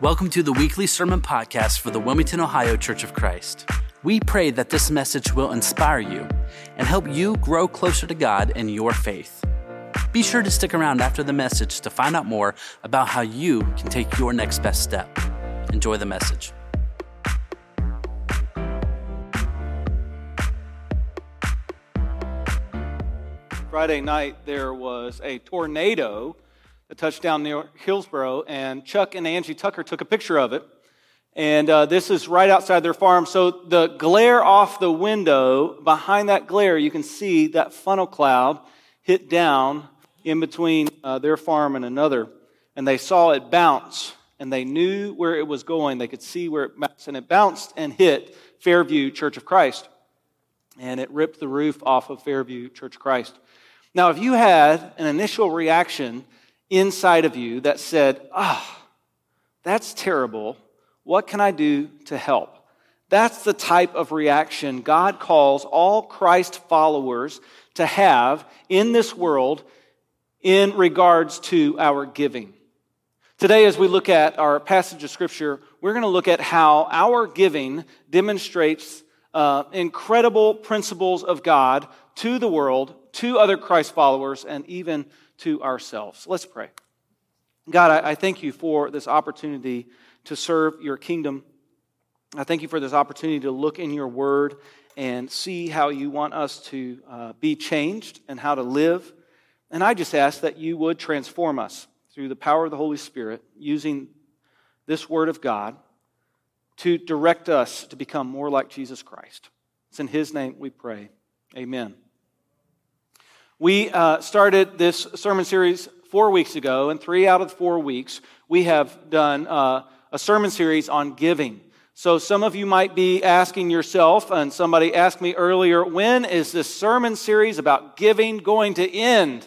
Welcome to the weekly sermon podcast for the Wilmington, Ohio Church of Christ. We pray that this message will inspire you and help you grow closer to God in your faith. Be sure to stick around after the message to find out more about how you can take your next best step. Enjoy the message. Friday night, there was a tornado that touched down near Hillsboro, and Chuck and Angie Tucker took a picture of it. And uh, this is right outside their farm. So the glare off the window, behind that glare, you can see that funnel cloud hit down in between uh, their farm and another. And they saw it bounce, and they knew where it was going. They could see where it bounced, and it bounced and hit Fairview Church of Christ. And it ripped the roof off of Fairview Church of Christ. Now, if you had an initial reaction inside of you that said, ah, oh, that's terrible, what can I do to help? That's the type of reaction God calls all Christ followers to have in this world in regards to our giving. Today, as we look at our passage of Scripture, we're going to look at how our giving demonstrates uh, incredible principles of God to the world, to other Christ followers, and even to ourselves. Let's pray. God, I, thank you for this opportunity to serve your kingdom. I thank you for this opportunity to look in your word and see how you want us to uh, be changed and how to live. And I just ask that you would transform us through the power of the Holy Spirit using this word of God to direct us to become more like Jesus Christ. It's in his name we pray. Amen. We uh, started this sermon series four weeks ago, and three out of four weeks, we have done uh, a sermon series on giving. So some of you might be asking yourself, and somebody asked me earlier, when is this sermon series about giving going to end?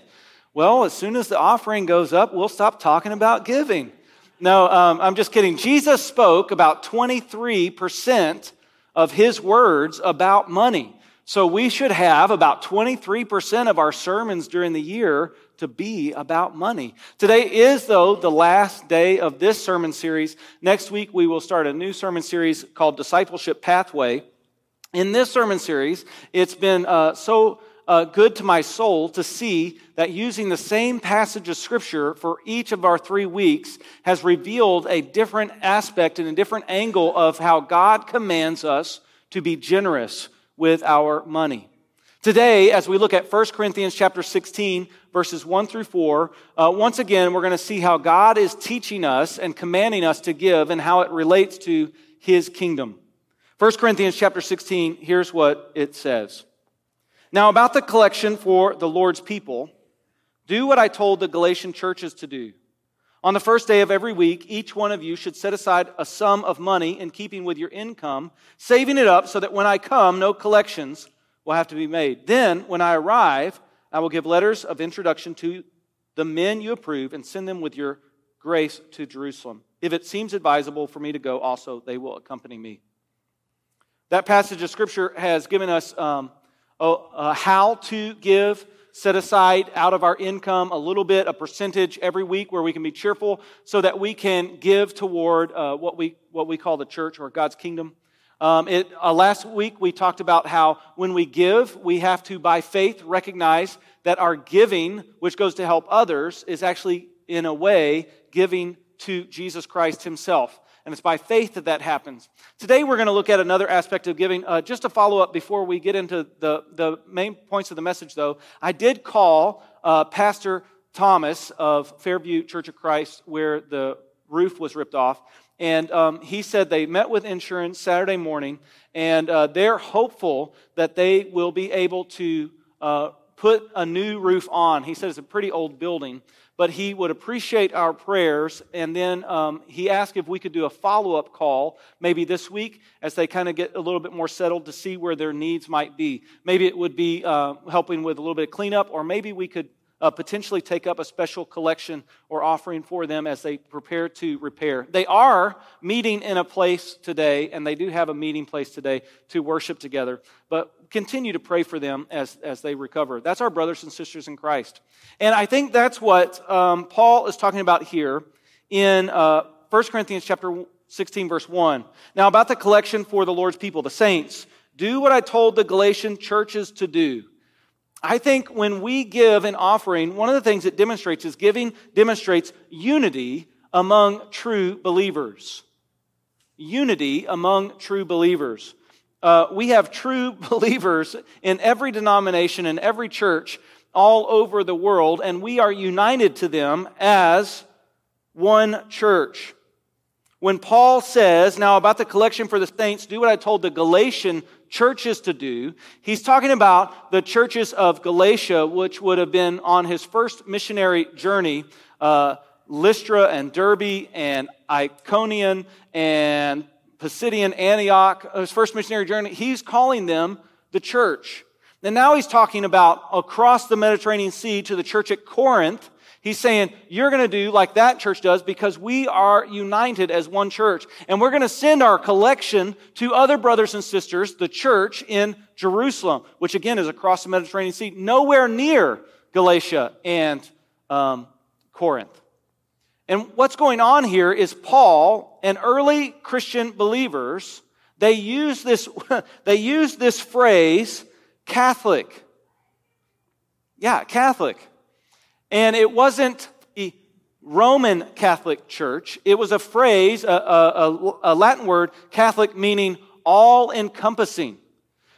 Well, as soon as the offering goes up, we'll stop talking about giving. No, um, I'm just kidding. Jesus spoke about 23% of his words about money. So we should have about 23% of our sermons during the year to be about money. Today is, though, the last day of this sermon series. Next week, we will start a new sermon series called Discipleship Pathway. In this sermon series, it's been uh, so uh, good to my soul to see that using the same passage of Scripture for each of our three weeks has revealed a different aspect and a different angle of how God commands us to be generous with our money. Today, as we look at 1 Corinthians chapter 16, verses 1 through 4, uh, once again, we're going to see how God is teaching us and commanding us to give and how it relates to his kingdom. 1 Corinthians chapter 16, here's what it says. Now, about the collection for the Lord's people, do what I told the Galatian churches to do. On the first day of every week, each one of you should set aside a sum of money in keeping with your income, saving it up so that when I come, no collections will have to be made. Then, when I arrive, I will give letters of introduction to the men you approve and send them with your grace to Jerusalem. If it seems advisable for me to go, also they will accompany me. That passage of Scripture has given us um, a, a how to give set aside out of our income a little bit, a percentage every week where we can be cheerful so that we can give toward uh, what, we, what we call the church or God's kingdom. Um, it, uh, last week we talked about how when we give, we have to, by faith, recognize that our giving, which goes to help others, is actually, in a way, giving to Jesus Christ Himself and it's by faith that that happens. Today, we're going to look at another aspect of giving. Uh, just a follow up before we get into the, the main points of the message, though, I did call uh, Pastor Thomas of Fairview Church of Christ, where the roof was ripped off. And um, he said they met with insurance Saturday morning, and uh, they're hopeful that they will be able to uh, put a new roof on. He said it's a pretty old building but he would appreciate our prayers. And then um, he asked if we could do a follow up call, maybe this week, as they kind of get a little bit more settled to see where their needs might be. Maybe it would be uh, helping with a little bit of cleanup, or maybe we could uh, potentially take up a special collection or offering for them as they prepare to repair. They are meeting in a place today, and they do have a meeting place today to worship together. But continue to pray for them as, as they recover. That's our brothers and sisters in Christ. And I think that's what um, Paul is talking about here in uh, 1 Corinthians chapter 16, verse 1. Now, about the collection for the Lord's people, the saints, do what I told the Galatian churches to do. I think when we give an offering, one of the things it demonstrates is giving demonstrates unity among true believers. Unity among true believers. Uh, we have true believers in every denomination, in every church, all over the world, and we are united to them as one church. When Paul says, now about the collection for the saints, do what I told the Galatian churches to do, he's talking about the churches of Galatia, which would have been on his first missionary journey. Uh, Lystra and Derbe and Iconium and Pisidian Antioch, his first missionary journey, he's calling them the church. And now he's talking about across the Mediterranean Sea to the church at Corinth. He's saying, you're going to do like that church does because we are united as one church. And we're going to send our collection to other brothers and sisters, the church in Jerusalem, which again is across the Mediterranean Sea, nowhere near Galatia and um, Corinth. And what's going on here is Paul and early Christian believers, they use this, they use this phrase, Catholic. Yeah, Catholic. And it wasn't the Roman Catholic Church. It was a phrase, a, a, a Latin word, Catholic, meaning all encompassing.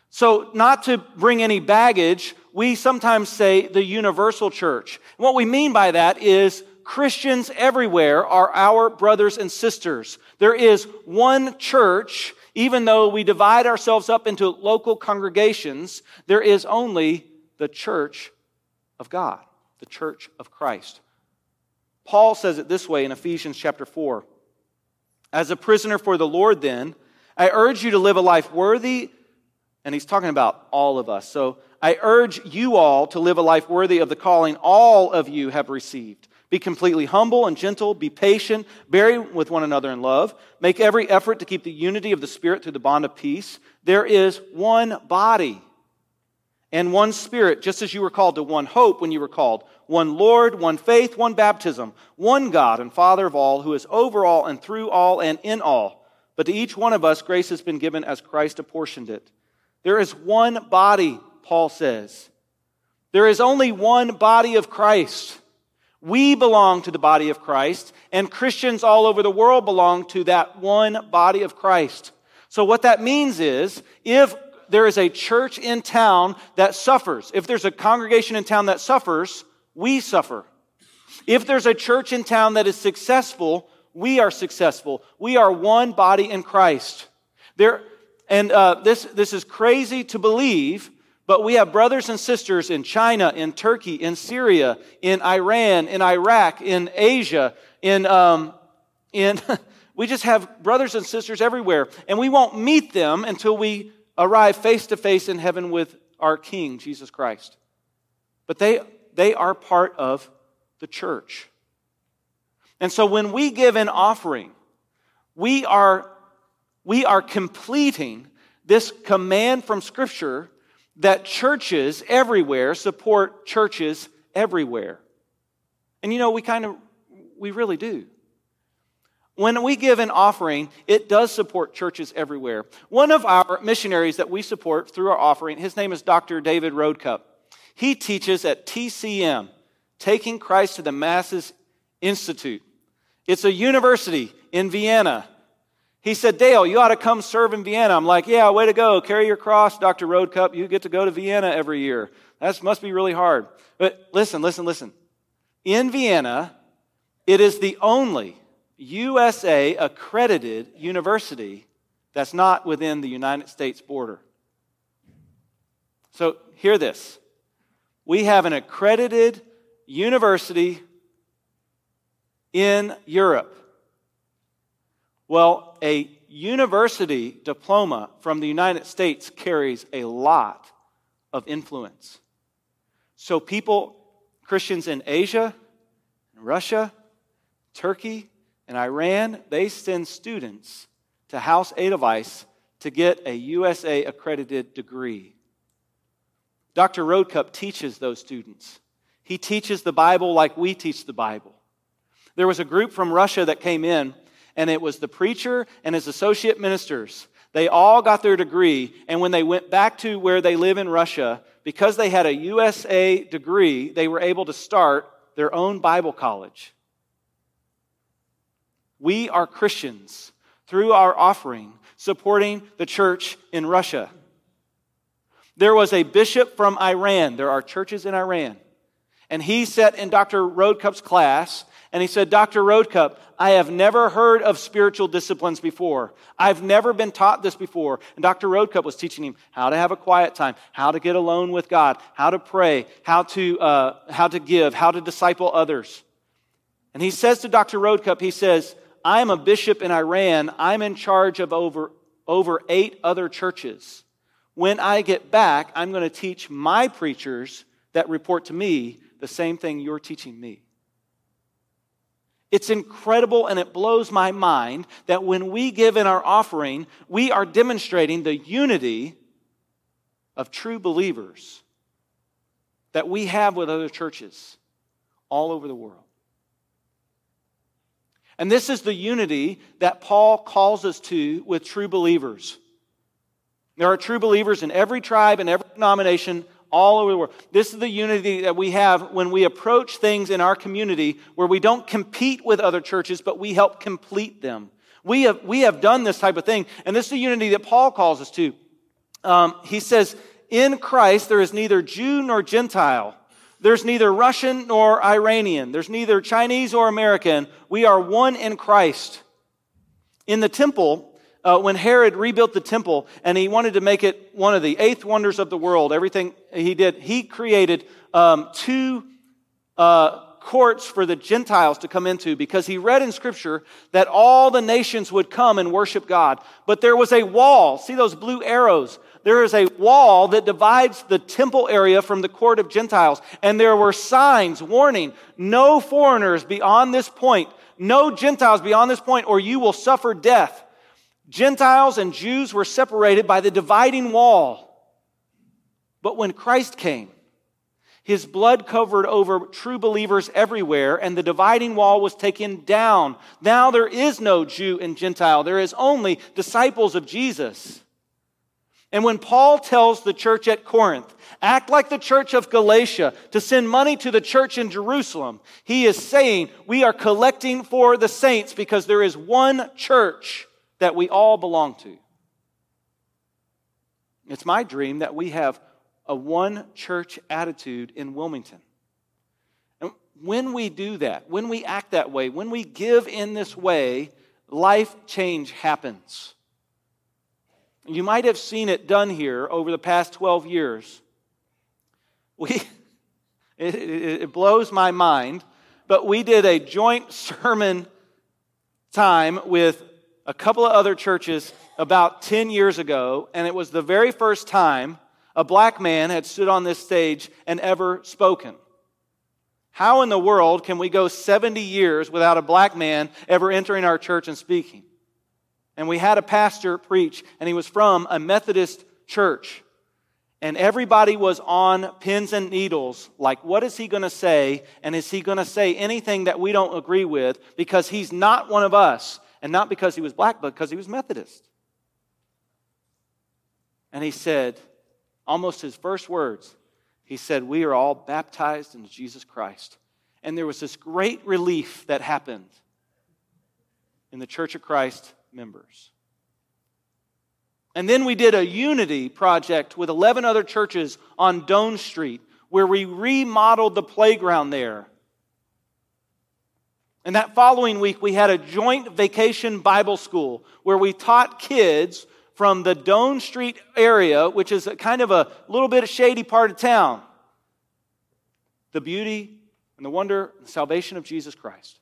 So, not to bring any baggage, we sometimes say the universal church. what we mean by that is Christians everywhere are our brothers and sisters. There is one church, even though we divide ourselves up into local congregations, there is only the church of God, the church of Christ. Paul says it this way in Ephesians chapter 4. As a prisoner for the Lord, then, I urge you to live a life worthy, and he's talking about all of us. So I urge you all to live a life worthy of the calling all of you have received. Be completely humble and gentle. Be patient. Bear with one another in love. Make every effort to keep the unity of the Spirit through the bond of peace. There is one body and one Spirit, just as you were called to one hope when you were called. One Lord, one faith, one baptism, one God and Father of all, who is over all and through all and in all. But to each one of us, grace has been given as Christ apportioned it. There is one body, Paul says. There is only one body of Christ. We belong to the body of Christ, and Christians all over the world belong to that one body of Christ. So, what that means is if there is a church in town that suffers, if there's a congregation in town that suffers, we suffer. If there's a church in town that is successful, we are successful. We are one body in Christ. There, and uh, this, this is crazy to believe, but we have brothers and sisters in China, in Turkey, in Syria, in Iran, in Iraq, in Asia, in, um, in we just have brothers and sisters everywhere. And we won't meet them until we arrive face to face in heaven with our King, Jesus Christ. But they, they are part of the church. And so when we give an offering, we are, we are completing this command from Scripture that churches everywhere support churches everywhere. And you know, we kind of, we really do. When we give an offering, it does support churches everywhere. One of our missionaries that we support through our offering, his name is Dr. David Roadcup. He teaches at TCM, Taking Christ to the Masses Institute. It's a university in Vienna. He said, Dale, you ought to come serve in Vienna. I'm like, yeah, way to go. Carry your cross, Dr. Roadcup. You get to go to Vienna every year. That must be really hard. But listen, listen, listen. In Vienna, it is the only USA accredited university that's not within the United States border. So, hear this. We have an accredited university in Europe. Well, a university diploma from the United States carries a lot of influence. So, people, Christians in Asia, Russia, Turkey, and Iran, they send students to Haus Edelweiss to get a USA accredited degree. Dr. Roadcup teaches those students. He teaches the Bible like we teach the Bible. There was a group from Russia that came in and it was the preacher and his associate ministers. They all got their degree, and when they went back to where they live in Russia, because they had a USA degree, they were able to start their own Bible college. We are Christians through our offering supporting the church in Russia. There was a bishop from Iran. There are churches in Iran. And he sat in Dr. Roadcup's class and he said, Dr. Roadcup, I have never heard of spiritual disciplines before. I've never been taught this before. And Dr. Roadcup was teaching him how to have a quiet time, how to get alone with God, how to pray, how to, uh, how to give, how to disciple others. And he says to Dr. Roadcup, he says, I'm a bishop in Iran. I'm in charge of over, over eight other churches. When I get back, I'm going to teach my preachers that report to me the same thing you're teaching me. It's incredible and it blows my mind that when we give in our offering, we are demonstrating the unity of true believers that we have with other churches all over the world. And this is the unity that Paul calls us to with true believers. There are true believers in every tribe and every denomination all over the world. This is the unity that we have when we approach things in our community where we don't compete with other churches, but we help complete them. We have, we have done this type of thing, and this is the unity that Paul calls us to. Um, he says, In Christ there is neither Jew nor Gentile. There's neither Russian nor Iranian. There's neither Chinese or American. We are one in Christ. In the temple, uh, when Herod rebuilt the temple and he wanted to make it one of the eighth wonders of the world, everything he did, he created um, two uh, courts for the Gentiles to come into because he read in Scripture that all the nations would come and worship God. But there was a wall. See those blue arrows? There is a wall that divides the temple area from the court of Gentiles. And there were signs warning no foreigners beyond this point, no Gentiles beyond this point, or you will suffer death. Gentiles and Jews were separated by the dividing wall. But when Christ came, his blood covered over true believers everywhere, and the dividing wall was taken down. Now there is no Jew and Gentile, there is only disciples of Jesus. And when Paul tells the church at Corinth, act like the church of Galatia to send money to the church in Jerusalem, he is saying we are collecting for the saints because there is one church that we all belong to. It's my dream that we have a one church attitude in Wilmington. And when we do that, when we act that way, when we give in this way, life change happens. You might have seen it done here over the past 12 years. We, it, it, blows my mind, but we did a joint sermon time with a couple of other churches about 10 years ago, and it was the very first time a black man had stood on this stage and ever spoken. How in the world can we go 70 years without a black man ever entering our church and speaking? And we had a pastor preach, and he was from a Methodist church. And everybody was on pins and needles, like, what is he going to say? And is he going to say anything that we don't agree with? Because he's not one of us. And not because he was black, but because he was Methodist. And he said, almost his first words, he said, We are all baptized into Jesus Christ. And there was this great relief that happened in the Church of Christ members. And then we did a unity project with 11 other churches on Doane Street where we remodeled the playground there and that following week, we had a joint vacation Bible school where we taught kids from the Doane Street area, which is kind of a little bit of shady part of town, the beauty and the wonder and the salvation of Jesus Christ.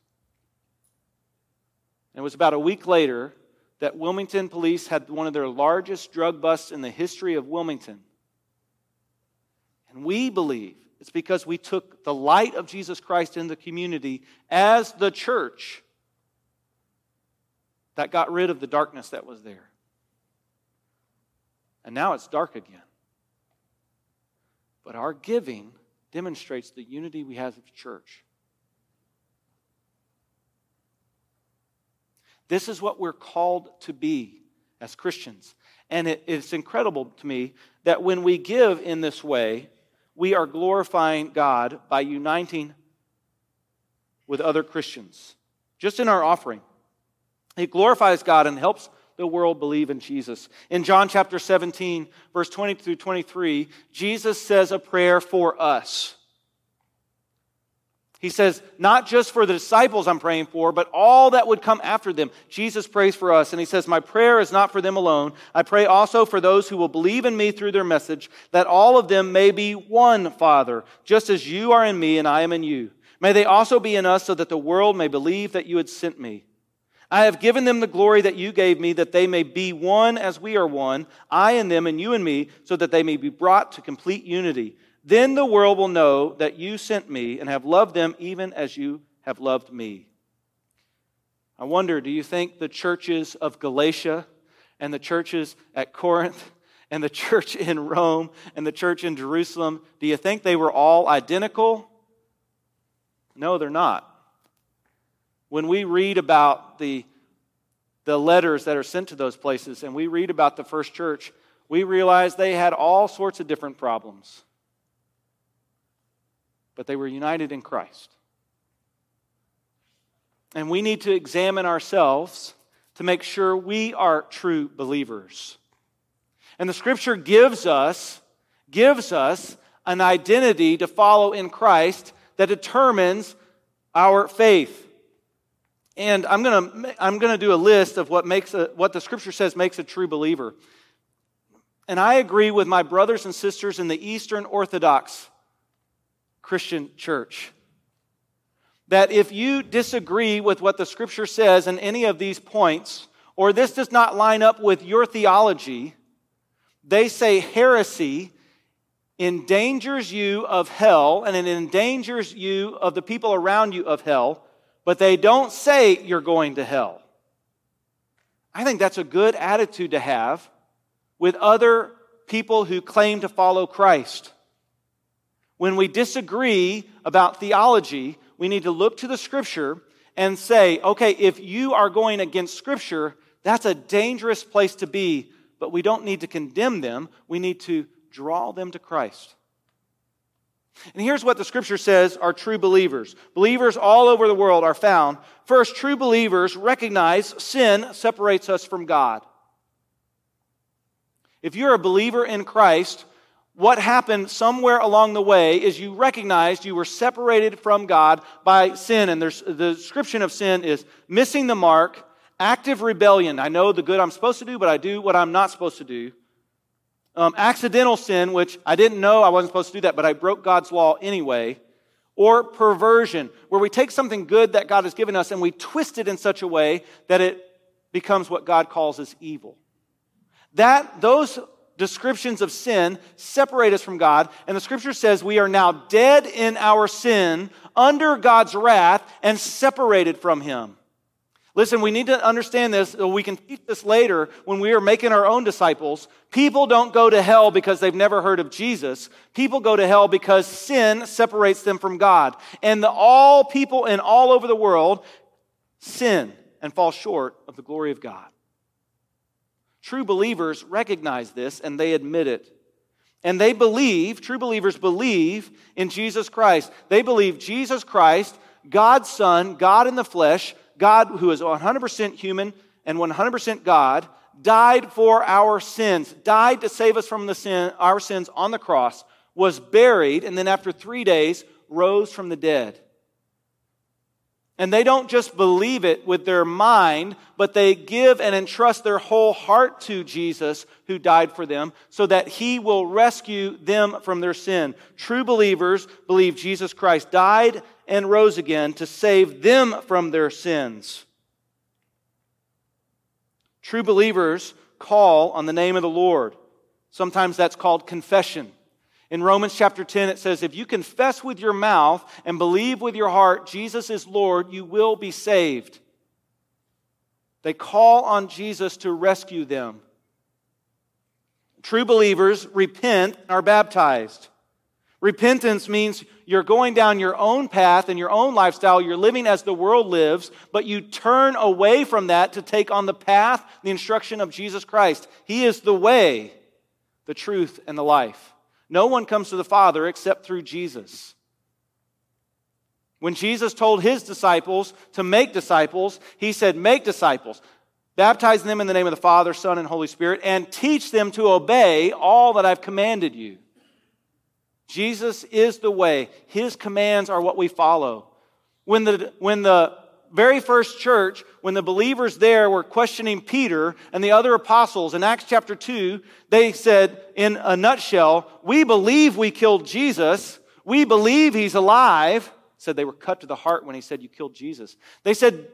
And it was about a week later that Wilmington police had one of their largest drug busts in the history of Wilmington. And we believe it's because we took the light of Jesus Christ in the community as the church that got rid of the darkness that was there. And now it's dark again. But our giving demonstrates the unity we have as a church. This is what we're called to be as Christians. And it, it's incredible to me that when we give in this way, we are glorifying God by uniting with other Christians, just in our offering. It glorifies God and helps the world believe in Jesus. In John chapter 17, verse 20 through 23, Jesus says a prayer for us. He says, not just for the disciples I'm praying for, but all that would come after them. Jesus prays for us, and he says, My prayer is not for them alone. I pray also for those who will believe in me through their message, that all of them may be one, Father, just as you are in me and I am in you. May they also be in us, so that the world may believe that you had sent me. I have given them the glory that you gave me, that they may be one as we are one, I and them, and you and me, so that they may be brought to complete unity. Then the world will know that you sent me and have loved them even as you have loved me. I wonder, do you think the churches of Galatia and the churches at Corinth and the church in Rome and the church in Jerusalem, do you think they were all identical? No, they're not. When we read about the, the letters that are sent to those places and we read about the first church, we realize they had all sorts of different problems but they were united in Christ. And we need to examine ourselves to make sure we are true believers. And the scripture gives us gives us an identity to follow in Christ that determines our faith. And I'm going to I'm going to do a list of what makes a, what the scripture says makes a true believer. And I agree with my brothers and sisters in the Eastern Orthodox Christian church. That if you disagree with what the scripture says in any of these points, or this does not line up with your theology, they say heresy endangers you of hell and it endangers you of the people around you of hell, but they don't say you're going to hell. I think that's a good attitude to have with other people who claim to follow Christ. When we disagree about theology, we need to look to the scripture and say, okay, if you are going against scripture, that's a dangerous place to be, but we don't need to condemn them. We need to draw them to Christ. And here's what the scripture says are true believers. Believers all over the world are found. First, true believers recognize sin separates us from God. If you're a believer in Christ, what happened somewhere along the way is you recognized you were separated from God by sin. And there's, the description of sin is missing the mark, active rebellion. I know the good I'm supposed to do, but I do what I'm not supposed to do. Um, accidental sin, which I didn't know I wasn't supposed to do that, but I broke God's law anyway. Or perversion, where we take something good that God has given us and we twist it in such a way that it becomes what God calls as evil. That, those descriptions of sin separate us from God. And the scripture says we are now dead in our sin, under God's wrath, and separated from Him. Listen, we need to understand this. We can teach this later when we are making our own disciples. People don't go to hell because they've never heard of Jesus. People go to hell because sin separates them from God. And the, all people in all over the world sin and fall short of the glory of God. True believers recognize this and they admit it. And they believe, true believers believe in Jesus Christ. They believe Jesus Christ, God's Son, God in the flesh, God who is 100% human and 100% God, died for our sins, died to save us from the sin, our sins on the cross, was buried, and then after three days rose from the dead. And they don't just believe it with their mind, but they give and entrust their whole heart to Jesus who died for them so that he will rescue them from their sin. True believers believe Jesus Christ died and rose again to save them from their sins. True believers call on the name of the Lord. Sometimes that's called confession. In Romans chapter 10, it says, If you confess with your mouth and believe with your heart Jesus is Lord, you will be saved. They call on Jesus to rescue them. True believers repent and are baptized. Repentance means you're going down your own path and your own lifestyle. You're living as the world lives, but you turn away from that to take on the path, the instruction of Jesus Christ. He is the way, the truth, and the life. No one comes to the Father except through Jesus. When Jesus told his disciples to make disciples, he said, Make disciples, baptize them in the name of the Father, Son, and Holy Spirit, and teach them to obey all that I've commanded you. Jesus is the way. His commands are what we follow. When the, when the very first church, when the believers there were questioning Peter and the other apostles in Acts chapter 2, they said, in a nutshell, we believe we killed Jesus. We believe he's alive. Said they were cut to the heart when he said, You killed Jesus. They said,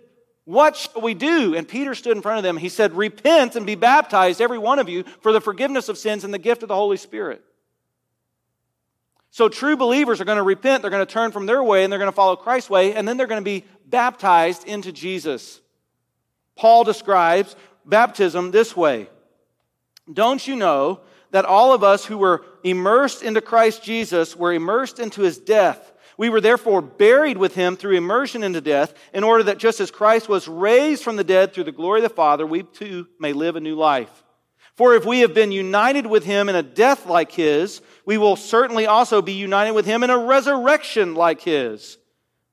What shall we do? And Peter stood in front of them. He said, Repent and be baptized, every one of you, for the forgiveness of sins and the gift of the Holy Spirit. So true believers are going to repent, they're going to turn from their way, and they're going to follow Christ's way, and then they're going to be baptized into Jesus. Paul describes baptism this way Don't you know that all of us who were immersed into Christ Jesus were immersed into his death? We were therefore buried with him through immersion into death, in order that just as Christ was raised from the dead through the glory of the Father, we too may live a new life. For if we have been united with him in a death like his, we will certainly also be united with him in a resurrection like his.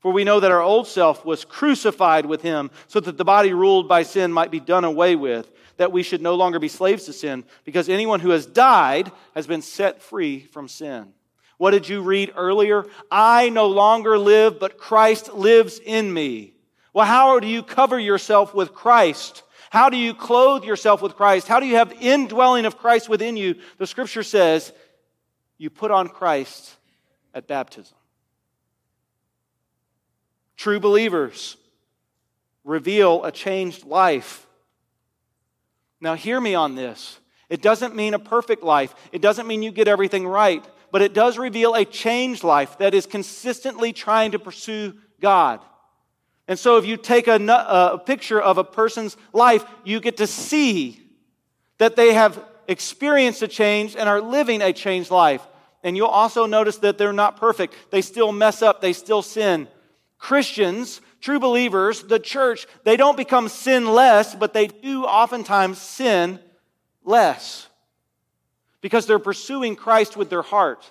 For we know that our old self was crucified with him, so that the body ruled by sin might be done away with, that we should no longer be slaves to sin, because anyone who has died has been set free from sin. What did you read earlier? I no longer live, but Christ lives in me. Well, how do you cover yourself with Christ? How do you clothe yourself with Christ? How do you have indwelling of Christ within you? The scripture says you put on Christ at baptism. True believers reveal a changed life. Now, hear me on this. It doesn't mean a perfect life, it doesn't mean you get everything right, but it does reveal a changed life that is consistently trying to pursue God. And so, if you take a, a, picture of a person's life, you get to see that they have experienced a change and are living a changed life. And you'll also notice that they're not perfect. They still mess up, they still sin. Christians, true believers, the church, they don't become sinless, but they do oftentimes sin less because they're pursuing Christ with their heart.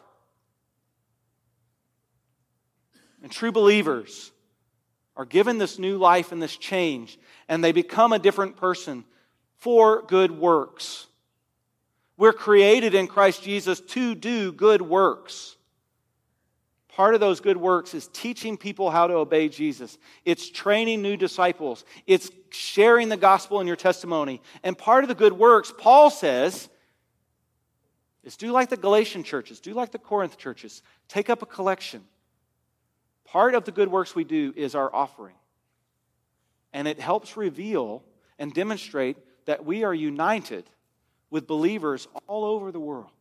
And true believers, are given this new life and this change, and they become a different person for good works. We're created in Christ Jesus to do good works. Part of those good works is teaching people how to obey Jesus. It's training new disciples. It's sharing the gospel in your testimony. And part of the good works, Paul says, is do like the Galatian churches, do like the Corinth churches. Take up a collection. Part of the good works we do is our offering. And it helps reveal and demonstrate that we are united with believers all over the world.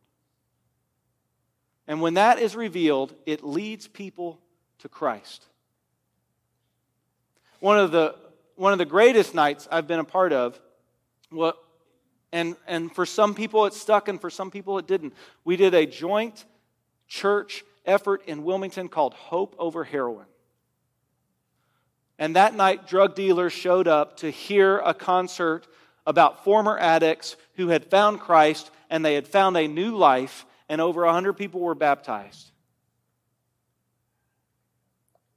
And when that is revealed, it leads people to Christ. One of the, one of the greatest nights I've been a part of, what, and, and for some people it stuck and for some people it didn't. We did a joint church effort in Wilmington called Hope Over Heroin. And that night, drug dealers showed up to hear a concert about former addicts who had found Christ and they had found a new life, and over 100 people were baptized.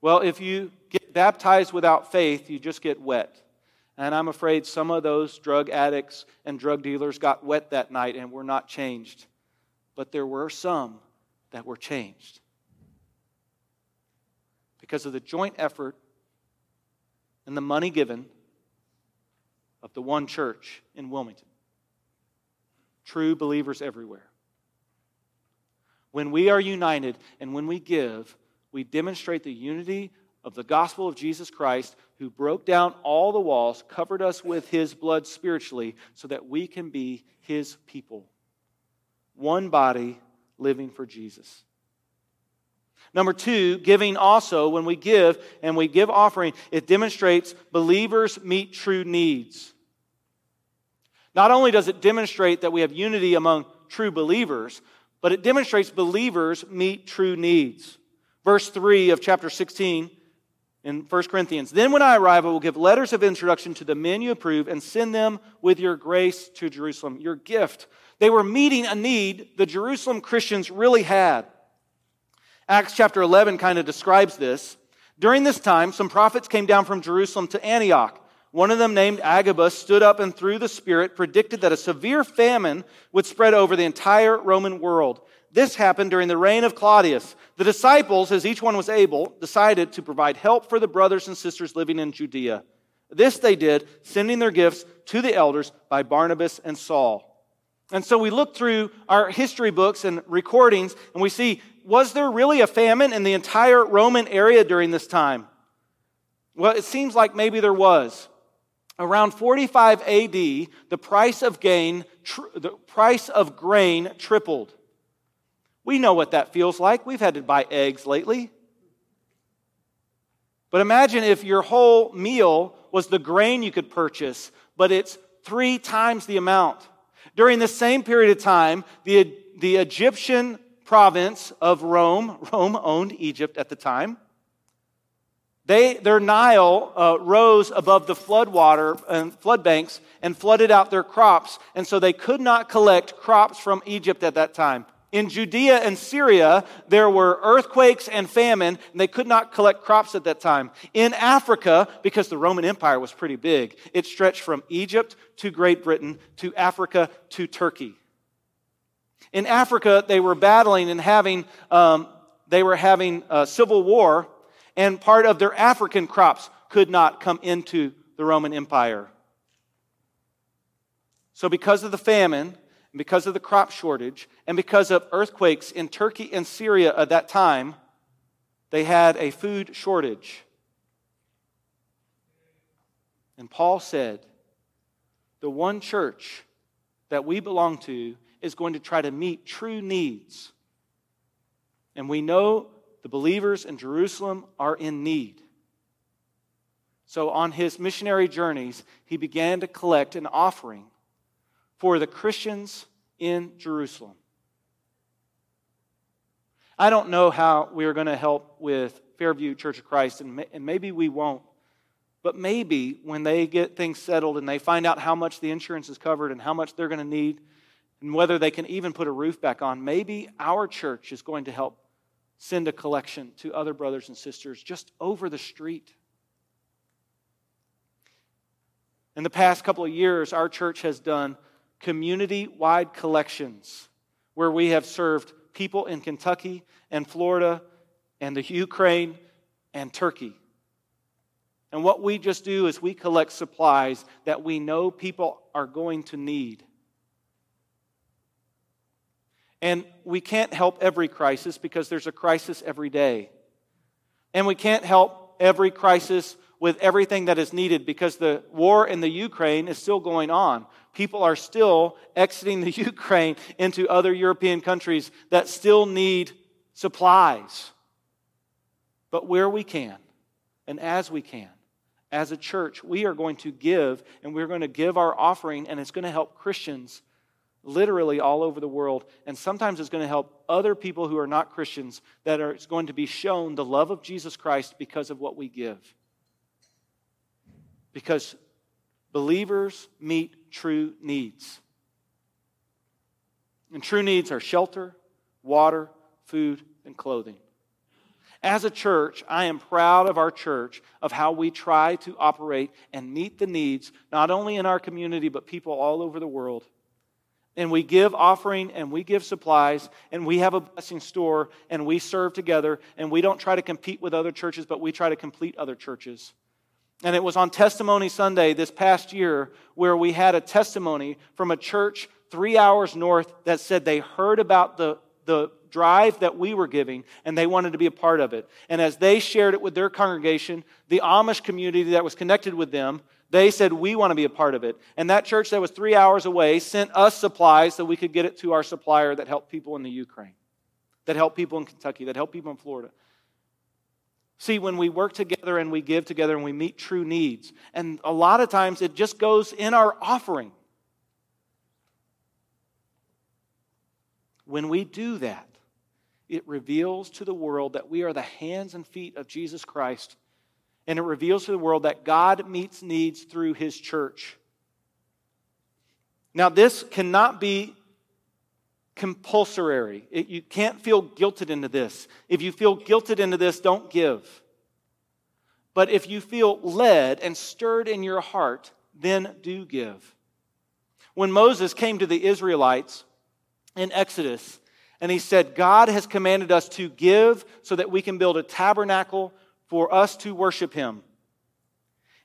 Well, if you get baptized without faith, you just get wet. And I'm afraid some of those drug addicts and drug dealers got wet that night and were not changed. But there were some that were changed because of the joint effort and the money given of the one church in Wilmington. True believers everywhere. When we are united and when we give, we demonstrate the unity of the gospel of Jesus Christ, who broke down all the walls, covered us with his blood spiritually, so that we can be his people. One body living for Jesus. Number two, giving also, when we give and we give offering, it demonstrates believers meet true needs. Not only does it demonstrate that we have unity among true believers, but it demonstrates believers meet true needs. Verse 3 of chapter 16 in 1 Corinthians. Then when I arrive, I will give letters of introduction to the men you approve and send them with your grace to Jerusalem, your gift. They were meeting a need the Jerusalem Christians really had. Acts chapter 11 kind of describes this. During this time, some prophets came down from Jerusalem to Antioch. One of them, named Agabus, stood up and through the Spirit predicted that a severe famine would spread over the entire Roman world. This happened during the reign of Claudius. The disciples, as each one was able, decided to provide help for the brothers and sisters living in Judea. This they did, sending their gifts to the elders by Barnabas and Saul. And so we look through our history books and recordings, and we see was there really a famine in the entire Roman area during this time? Well, it seems like maybe there was. Around 45 AD, the price of gain, tr- the price of grain tripled. We know what that feels like. We've had to buy eggs lately. But imagine if your whole meal was the grain you could purchase, but it's three times the amount. During the same period of time, the, the Egyptian province of Rome, Rome owned Egypt at the time, they, their Nile uh, rose above the floodwater and flood banks and flooded out their crops, and so they could not collect crops from Egypt at that time. In Judea and Syria, there were earthquakes and famine, and they could not collect crops at that time. In Africa, because the Roman Empire was pretty big, it stretched from Egypt to Great Britain to Africa to Turkey. In Africa, they were battling and having, um, they were having a civil war, and part of their African crops could not come into the Roman Empire. So, because of the famine, and because of the crop shortage, and because of earthquakes in Turkey and Syria at that time, they had a food shortage. And Paul said, the one church that we belong to is going to try to meet true needs. And we know the believers in Jerusalem are in need. So, on his missionary journeys, he began to collect an offering for the Christians in Jerusalem. I don't know how we are going to help with Fairview Church of Christ, and, and maybe we won't. But maybe when they get things settled and they find out how much the insurance is covered and how much they're going to need, and whether they can even put a roof back on, maybe our church is going to help send a collection to other brothers and sisters just over the street. In the past couple of years, our church has done community wide collections where we have served people in Kentucky and Florida and the Ukraine and Turkey. And what we just do is we collect supplies that we know people are going to need. And we can't help every crisis because there's a crisis every day. And we can't help every crisis with everything that is needed because the war in the Ukraine is still going on. People are still exiting the Ukraine into other European countries that still need supplies. But where we can, and as we can, as a church, we are going to give, and we're going to give our offering, and it's going to help Christians literally all over the world. And sometimes it's going to help other people who are not Christians that are going to be shown the love of Jesus Christ because of what we give. Because believers meet true needs. And true needs are shelter, water, food, and clothing. As a church, I am proud of our church, of how we try to operate and meet the needs, not only in our community, but people all over the world. And we give offering and we give supplies and we have a blessing store and we serve together and we don't try to compete with other churches, but we try to complete other churches. And it was on Testimony Sunday this past year where we had a testimony from a church three hours north that said they heard about the, the drive that we were giving and they wanted to be a part of it. And as they shared it with their congregation, the Amish community that was connected with them, they said, We want to be a part of it. And that church that was three hours away sent us supplies so we could get it to our supplier that helped people in the Ukraine, that helped people in Kentucky, that helped people in Florida. See, when we work together and we give together and we meet true needs, and a lot of times it just goes in our offering. When we do that, it reveals to the world that we are the hands and feet of Jesus Christ. And it reveals to the world that God meets needs through his church. Now, this cannot be compulsory. It, you can't feel guilted into this. If you feel guilted into this, don't give. But if you feel led and stirred in your heart, then do give. When Moses came to the Israelites in Exodus, and he said, God has commanded us to give so that we can build a tabernacle for us to worship him.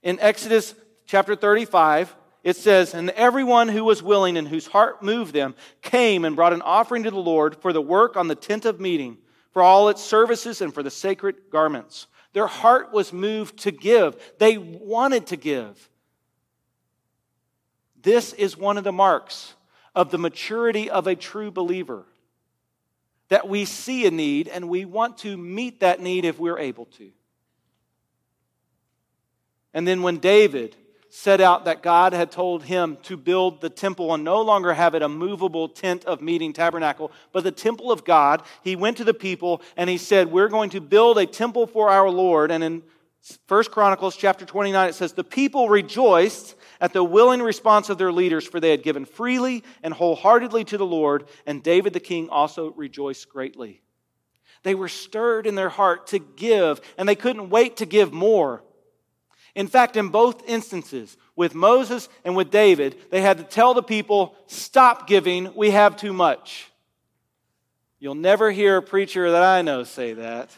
In Exodus chapter 35, it says, And everyone who was willing and whose heart moved them came and brought an offering to the Lord for the work on the tent of meeting, for all its services, and for the sacred garments. Their heart was moved to give. They wanted to give. This is one of the marks of the maturity of a true believer that we see a need and we want to meet that need if we're able to. And then when David set out that God had told him to build the temple and no longer have it a movable tent of meeting tabernacle, but the temple of God, he went to the people and he said, We're going to build a temple for our Lord. And in First Chronicles chapter 29, it says, The people rejoiced at the willing response of their leaders, for they had given freely and wholeheartedly to the Lord, and David the king also rejoiced greatly. They were stirred in their heart to give, and they couldn't wait to give more. In fact, in both instances, with Moses and with David, they had to tell the people, stop giving, we have too much. You'll never hear a preacher that I know say that.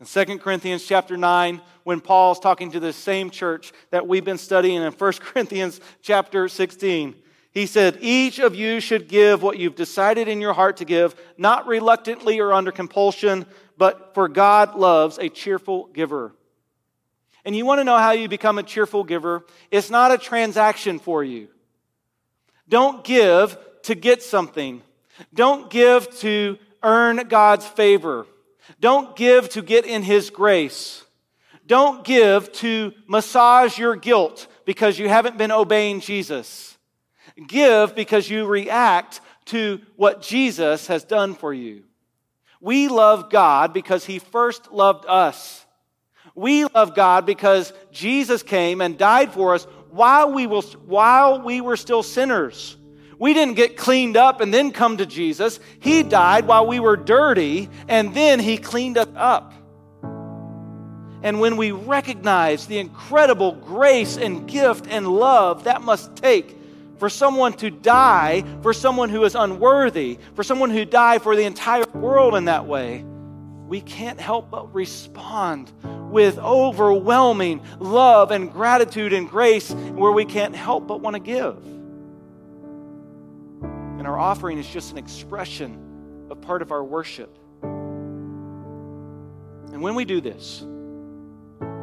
In 2 Corinthians chapter 9, when Paul's talking to the same church that we've been studying in 1 Corinthians chapter 16, he said, Each of you should give what you've decided in your heart to give, not reluctantly or under compulsion, but for God loves a cheerful giver. And you want to know how you become a cheerful giver? It's not a transaction for you. Don't give to get something. Don't give to earn God's favor. Don't give to get in His grace. Don't give to massage your guilt because you haven't been obeying Jesus. Give because you react to what Jesus has done for you. We love God because He first loved us. We love God because Jesus came and died for us while we, while we were still sinners. We didn't get cleaned up and then come to Jesus. He died while we were dirty and then He cleaned us up. And when we recognize the incredible grace and gift and love that must take for someone to die for someone who is unworthy, for someone who died for the entire world in that way, we can't help but respond with overwhelming love and gratitude and grace where we can't help but want to give. And our offering is just an expression of part of our worship. And when we do this,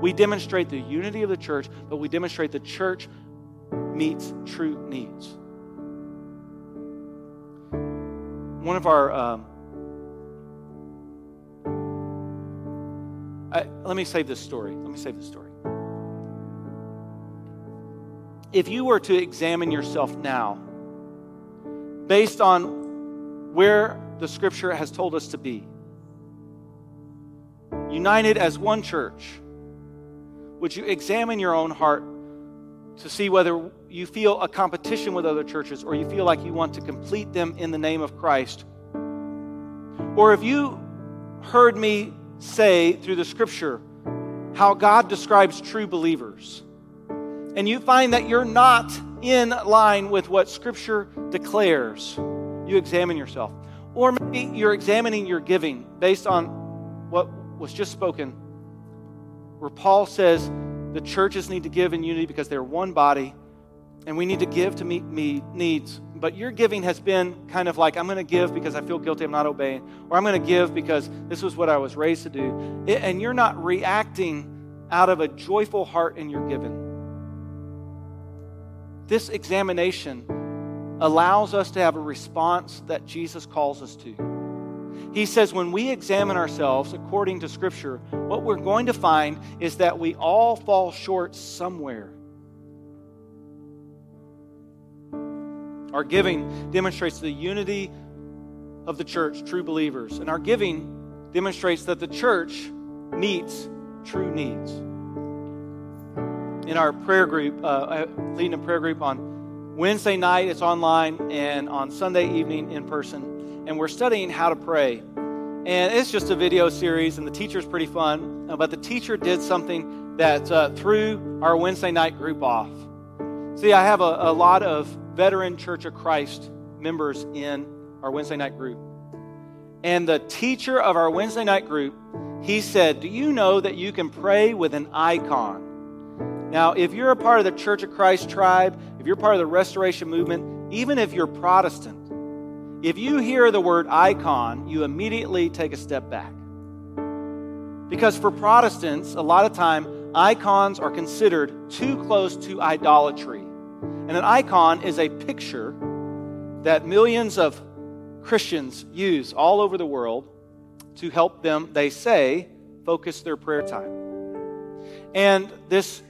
we demonstrate the unity of the church, but we demonstrate the church meets true needs. One of our um, I, let me save this story. Let me save this story. If you were to examine yourself now, based on where the scripture has told us to be, united as one church, would you examine your own heart to see whether you feel a competition with other churches or you feel like you want to complete them in the name of Christ? Or if you heard me say through the scripture how God describes true believers, and you find that you're not in line with what scripture declares, you examine yourself. Or maybe you're examining your giving based on what was just spoken, where Paul says the churches need to give in unity because they're one body and we need to give to meet needs. But your giving has been kind of like, I'm going to give because I feel guilty, I'm not obeying, or I'm going to give because this was what I was raised to do. and you're not reacting out of a joyful heart in your giving. This examination allows us to have a response that Jesus calls us to. He says, when we examine ourselves according to Scripture, what we're going to find is that we all fall short somewhere. Our giving demonstrates the unity of the church, true believers. And our giving demonstrates that the church meets true needs. In our prayer group, uh, leading a prayer group on Wednesday night, it's online, and on Sunday evening in person. And we're studying how to pray. And it's just a video series, and the teacher's pretty fun. Uh, but the teacher did something that uh, threw our Wednesday night group off. See, I have a, a lot of veteran Church of Christ members in our Wednesday night group. And the teacher of our Wednesday night group, he said, Do you know that you can pray with an icon? Now, if you're a part of the Church of Christ tribe, if you're part of the Restoration movement, even if you're Protestant, if you hear the word icon, you immediately take a step back. Because for Protestants, a lot of time, icons are considered too close to idolatry. And an icon is a picture that millions of Christians use all over the world to help them, they say, focus their prayer time. And this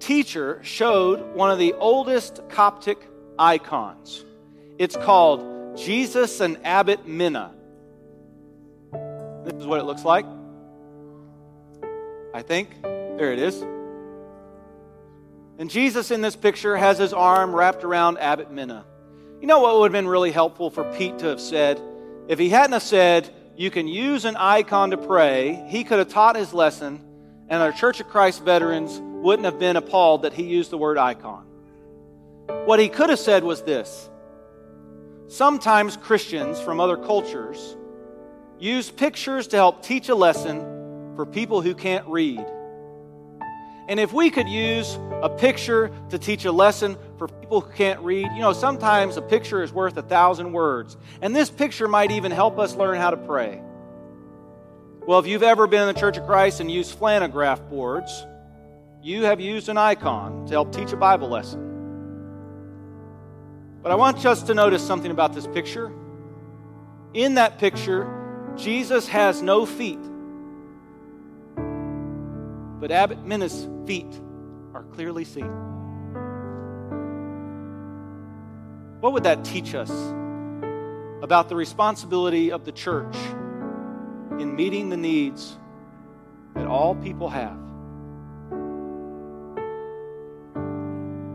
teacher showed one of the oldest Coptic icons. It's called Jesus and Abbot Mena. This is what it looks like. I think. There it is. And Jesus in this picture has his arm wrapped around Abbot Mena. You know what would have been really helpful for Pete to have said? If he hadn't have said, you can use an icon to pray, he could have taught his lesson, and our Church of Christ veterans wouldn't have been appalled that he used the word icon. What he could have said was this Sometimes Christians from other cultures use pictures to help teach a lesson for people who can't read. And if we could use a picture to teach a lesson for people who can't read, you know, sometimes a picture is worth a thousand words. And this picture might even help us learn how to pray. Well, if you've ever been in the Church of Christ and used flannelgraph boards, you have used an icon to help teach a Bible lesson. But I want us to notice something about this picture. In that picture, Jesus has no feet but Abbot Mena's feet are clearly seen. What would that teach us about the responsibility of the church in meeting the needs that all people have?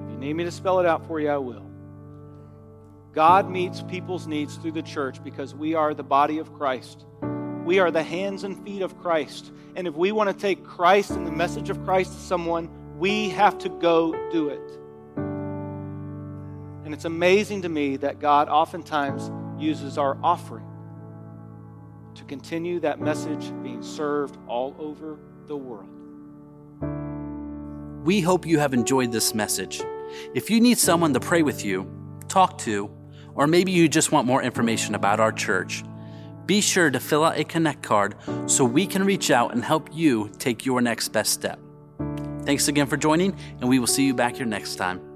If you need me to spell it out for you, I will. God meets people's needs through the church because we are the body of Christ. We are the hands and feet of Christ. And if we want to take Christ and the message of Christ to someone, we have to go do it. And it's amazing to me that God oftentimes uses our offering to continue that message being served all over the world. We hope you have enjoyed this message. If you need someone to pray with you, talk to, or maybe you just want more information about our church, be sure to fill out a Connect card so we can reach out and help you take your next best step. Thanks again for joining, and we will see you back here next time.